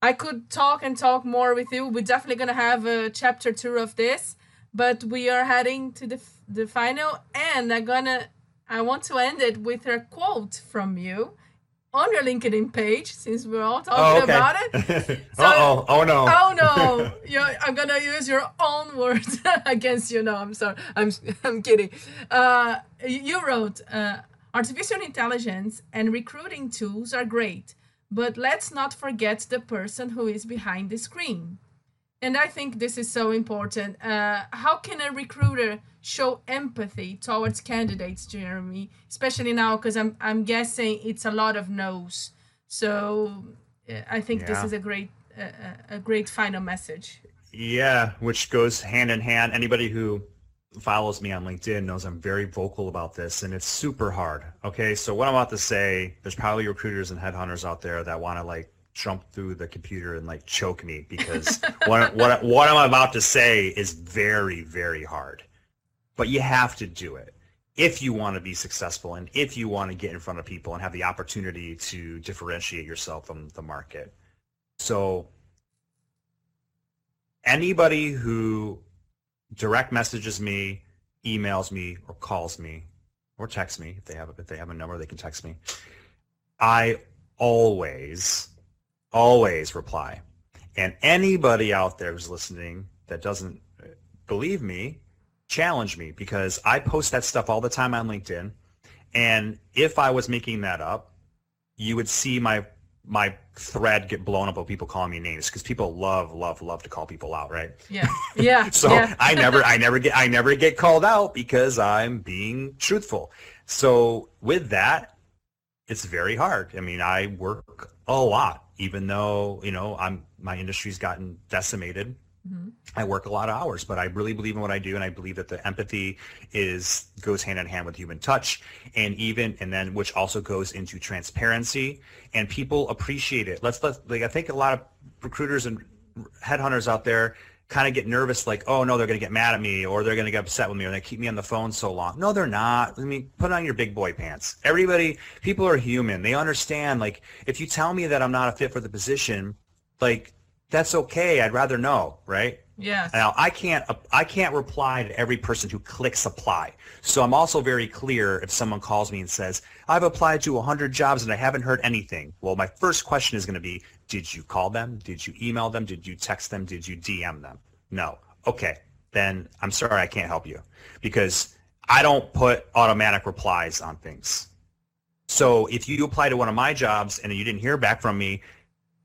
[SPEAKER 1] I could talk and talk more with you. We're definitely gonna have a chapter two of this, but we are heading to the the final, and I'm gonna I want to end it with a quote from you on your LinkedIn page, since we're all talking oh, okay. about it.
[SPEAKER 2] So, oh, oh no.
[SPEAKER 1] Oh no. You're, I'm gonna use your own words against you. No, I'm sorry. I'm I'm kidding. Uh, you wrote, uh, artificial intelligence and recruiting tools are great, but let's not forget the person who is behind the screen. And I think this is so important. Uh, how can a recruiter show empathy towards candidates, Jeremy? Especially now, because I'm I'm guessing it's a lot of no's. So uh, I think yeah. this is a great uh, a great final message.
[SPEAKER 2] Yeah, which goes hand in hand. Anybody who follows me on LinkedIn knows I'm very vocal about this, and it's super hard. Okay, so what I'm about to say, there's probably recruiters and headhunters out there that want to like jump through the computer and like choke me because what, what, what I'm about to say is very, very hard. But you have to do it if you want to be successful and if you want to get in front of people and have the opportunity to differentiate yourself from the market. So anybody who direct messages me, emails me, or calls me, or texts me if they have a, if they have a number they can text me. I always always reply. And anybody out there who's listening that doesn't uh, believe me, challenge me because I post that stuff all the time on LinkedIn. And if I was making that up, you would see my my thread get blown up of people calling me names because people love love love to call people out right?
[SPEAKER 1] Yeah. Yeah.
[SPEAKER 2] So
[SPEAKER 1] yeah.
[SPEAKER 2] i never i never get i never get called out because i'm being truthful. So with that it's very hard. I mean i work a lot even though you know I'm my industry's gotten decimated. Mm-hmm. I work a lot of hours, but I really believe in what I do, and I believe that the empathy is goes hand in hand with human touch, and even and then which also goes into transparency, and people appreciate it. Let's let like I think a lot of recruiters and headhunters out there kind of get nervous like, oh no, they're going to get mad at me or they're going to get upset with me or they keep me on the phone so long. No, they're not. I mean, put on your big boy pants. Everybody, people are human. They understand like if you tell me that I'm not a fit for the position, like that's okay. I'd rather know, right?
[SPEAKER 1] Yes.
[SPEAKER 2] Now I can't I can't reply to every person who clicks apply. So I'm also very clear if someone calls me and says, I've applied to 100 jobs and I haven't heard anything. Well, my first question is going to be, did you call them? Did you email them? Did you text them? Did you DM them? No. Okay. Then I'm sorry I can't help you because I don't put automatic replies on things. So if you apply to one of my jobs and you didn't hear back from me,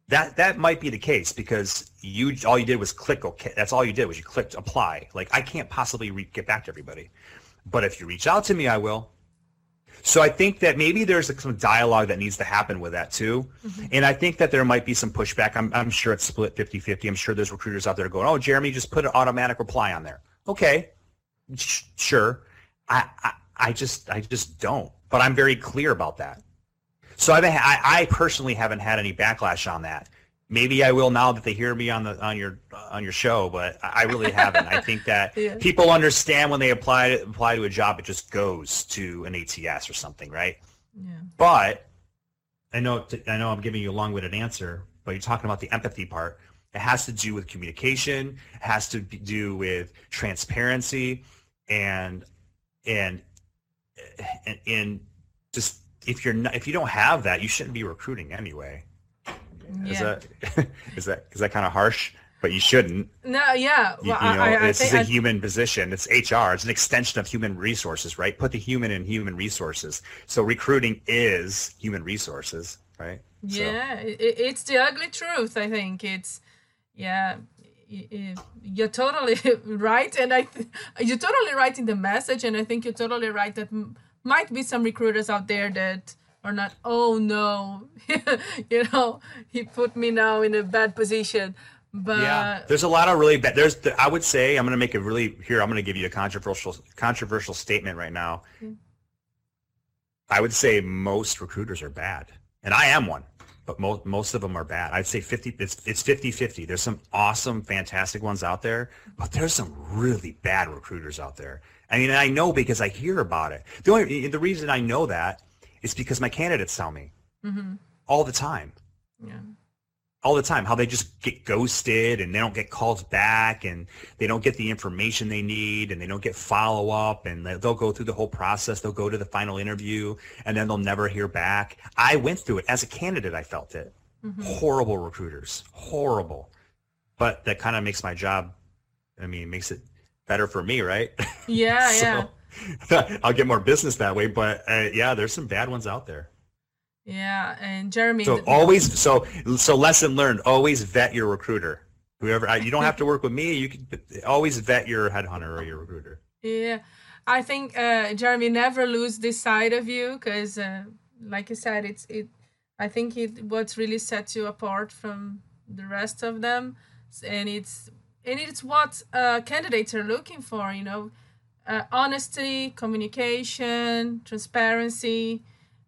[SPEAKER 2] that that might be the case because you all you did was click okay. That's all you did was you clicked apply. Like I can't possibly re- get back to everybody, but if you reach out to me, I will. So I think that maybe there's some dialogue that needs to happen with that too. Mm-hmm. And I think that there might be some pushback. I'm, I'm sure it's split 50-50. I'm sure there's recruiters out there going, oh, Jeremy, just put an automatic reply on there. Okay, Sh- sure. I, I, I just I just don't. But I'm very clear about that. So I've, I, I personally haven't had any backlash on that. Maybe I will now that they hear me on the on your uh, on your show, but I really haven't. I think that yeah. people understand when they apply apply to a job, it just goes to an ATS or something, right? Yeah. But I know I know I'm giving you a long-winded answer, but you're talking about the empathy part. It has to do with communication. It has to do with transparency, and and and, and just if you're not, if you don't have that, you shouldn't be recruiting anyway. Yeah. Is that is that is that kind of harsh? but you shouldn't.
[SPEAKER 1] No, yeah.
[SPEAKER 2] You,
[SPEAKER 1] Well,
[SPEAKER 2] you know,
[SPEAKER 1] I, I, I
[SPEAKER 2] this
[SPEAKER 1] think
[SPEAKER 2] is a human position. It's HR. It's an extension of human resources, right? Put the human in human resources. So recruiting is human resources, right?
[SPEAKER 1] Yeah, i i- it's the ugly truth. I think it's, yeah, you're totally right, and I, you're totally right in the message, and I think you're totally right that might be some recruiters out there that are not. Oh no, you know, he put me now in a bad position. But
[SPEAKER 2] yeah, there's a lot of really bad. There's, the, I would say, I'm going to make a really here. I'm going to give you a controversial, controversial statement right now. Hmm. I would say most recruiters are bad, and I am one, but most most of them are bad. I'd say 50. It's it's 50-50. There's some awesome, fantastic ones out there, but there's some really bad recruiters out there. I mean, I know because I hear about it. The only the reason I know that is because my candidates tell me mm-hmm. all the time
[SPEAKER 1] yeah.
[SPEAKER 2] All the time how they just get ghosted and they don't get calls back and they don't get the information they need and they don't get follow up and they- they'll go through the whole process. They'll go to the final interview and then they'll never hear back. I went through it. As a candidate i felt it. Horrible recruiters. Horrible. But that kind of makes my job i mean makes it better for me right?
[SPEAKER 1] Yeah, yeah.
[SPEAKER 2] i'll get more business that way but uh, yeah there's some bad ones out there
[SPEAKER 1] Yeah, and Jeremy.
[SPEAKER 2] So always, so so lesson learned: always vet your recruiter. Whoever I- you don't have to work with me. You can always vet your headhunter or your recruiter.
[SPEAKER 1] Yeah, I think uh, Jeremy never lose this side of you because, uh, like you said, it's it. I think it what really sets you apart from the rest of them, and it's and it's what uh, candidates are looking for. You know, uh, honesty, communication, transparency.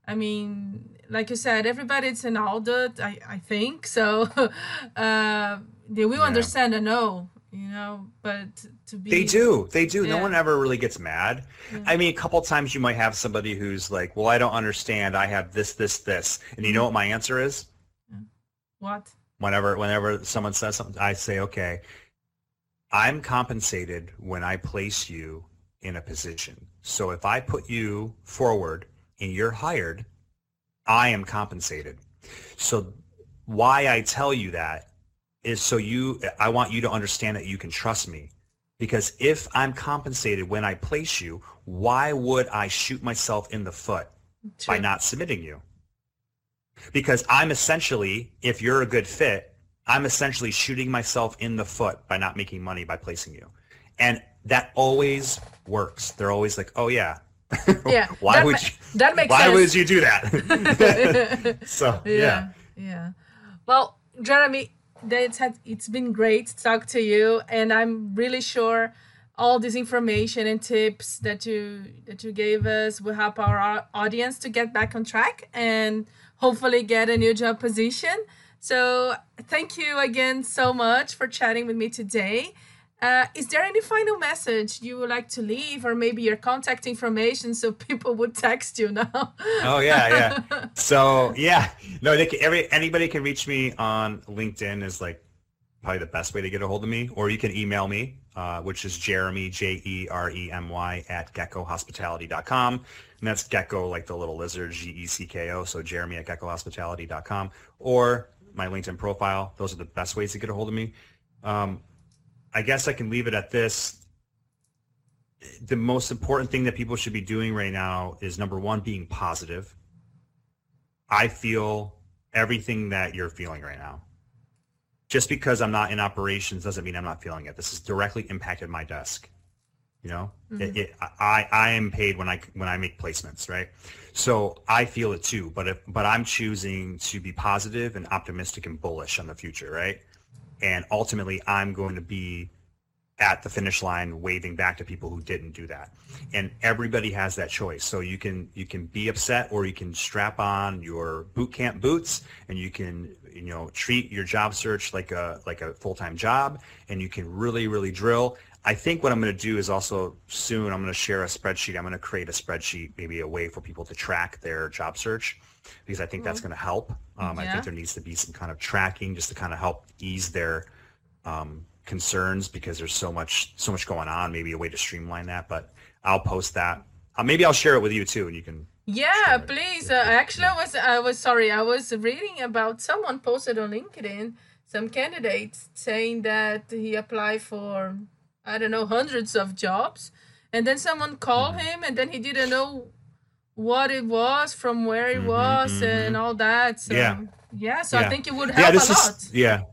[SPEAKER 1] I mean, like you said, everybody's an audit. I I think so. uh, they will
[SPEAKER 2] Yeah.
[SPEAKER 1] understand and know. You know, but to be
[SPEAKER 2] They do, they do. No one ever really gets mad. I mean, a couple times you might have somebody who's like, "Well, I don't understand. I have this, this, this," and you know what my answer is?
[SPEAKER 1] what?
[SPEAKER 2] Whenever, whenever someone says something, I say, "Okay, I'm compensated when I place you in a position. So if I put you forward and you're hired, I am compensated. So why I tell you that is so you I want you to understand that you can trust me. Because if I'm compensated when I place you, why would I shoot myself in the foot by not submitting you? Because I'm essentially, if you're a good fit, I'm essentially shooting myself in the foot by not making money by placing you. And that always works. They're always like, oh yeah.
[SPEAKER 1] Yeah,
[SPEAKER 2] why
[SPEAKER 1] that
[SPEAKER 2] would
[SPEAKER 1] ma-
[SPEAKER 2] you
[SPEAKER 1] that makes
[SPEAKER 2] why
[SPEAKER 1] sense.
[SPEAKER 2] would you do that? so yeah.
[SPEAKER 1] yeah, yeah. Well, Jeremy, that's had, it's been great to talk to you, and I'm really sure all this information and tips that you that you gave us will help our audience to get back on track and hopefully get a new job position. So thank you again so much for chatting with me today. Uh, is there any final message you would like to leave, or maybe your contact information so people would text you now?
[SPEAKER 2] Oh yeah, yeah. So yeah, no, they can, every anybody can reach me on LinkedIn is like probably the best way to get a hold of me, or you can email me, uh, which is Jeremy J E R E M Y at geckohospitality.com, and that's gecko like the little lizard G E C K O. So Jeremy at geckohospitality.com, or my LinkedIn profile. Those are the best ways to get a hold of me. Um, I guess I can leave it at this the most important thing that people should be doing right now is number one, being positive. I feel everything that you're feeling right now. Just because I'm not in operations doesn't mean I'm not feeling it. This has directly impacted my desk. You know, mm-hmm. it, it, I I am paid when I when I make placements, right? So I feel it too. But if but I'm choosing to be positive and optimistic and bullish on the future, right? And ultimately, I'm going to be at the finish line waving back to people who didn't do that. And everybody has that choice. So you can you can be upset or you can strap on your boot camp boots and you can you know treat your job search like a like a full-time job and you can really really drill. I think what i'm going to do is also soon i'm going to share a spreadsheet. I'm going to create a spreadsheet maybe a way for people to track their job search because i think that's going to help um, i think there needs to be some kind of tracking just to kind of help ease their um, concerns because there's so much so much going on maybe a way to streamline that but i'll post that uh, maybe I'll share it with you too, and you can.
[SPEAKER 1] Yeah, please. Uh, actually, I was I was sorry. I was reading about someone posted on LinkedIn some candidates saying that he applied for I don't know hundreds of jobs, and then someone called
[SPEAKER 2] Mm-hmm.
[SPEAKER 1] him, and then he didn't know what it was from where it was and all that. So,
[SPEAKER 2] Mm-hmm, Yeah.
[SPEAKER 1] yeah. So I think it would
[SPEAKER 2] Yeah,
[SPEAKER 1] help
[SPEAKER 2] this
[SPEAKER 1] a
[SPEAKER 2] is
[SPEAKER 1] lot.
[SPEAKER 2] yeah.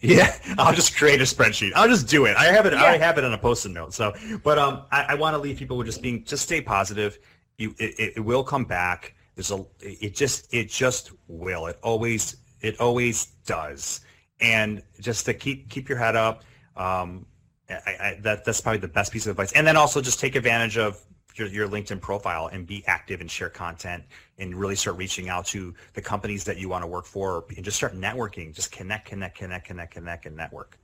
[SPEAKER 2] Yeah, I'll just create a spreadsheet. I'll just do it. I have it. I
[SPEAKER 1] Yeah.
[SPEAKER 2] already have it on a post-it note. So, but um, I, I want to leave people with just being, just stay positive. You, it, it- it will come back. There's a, it just, it just will. It always, it always does. And just to keep, keep your head up. Um, I, I, that that's probably the best piece of advice. And then also just take advantage of your, your LinkedIn profile and be active and share content and really start reaching out to the companies that you want to work for and just start networking. Just connect, connect, connect, connect, connect, and network.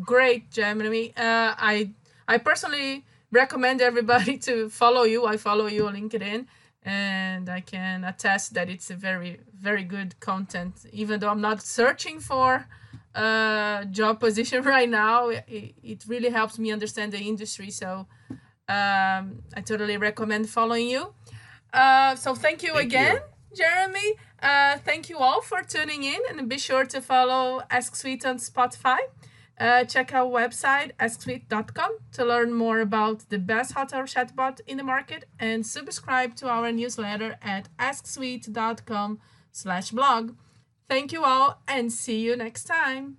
[SPEAKER 1] Great, Jeremy. Uh, I I personally recommend everybody to follow you. I follow you on LinkedIn, and I can attest that it's a very very good content. Even though I'm not searching for a job position right now, it, it really helps me understand the industry. So um, I totally recommend following you. Uh, so thank you
[SPEAKER 2] Thank
[SPEAKER 1] again,
[SPEAKER 2] you.
[SPEAKER 1] Jeremy. Uh, thank you all for tuning in, and be sure to follow Asksuite on Spotify. Uh, check our website, asksuite.com, to learn more about the best hotel chatbot in the market, and subscribe to our newsletter at asksuite.com slash blog. Thank you all, and see you next time.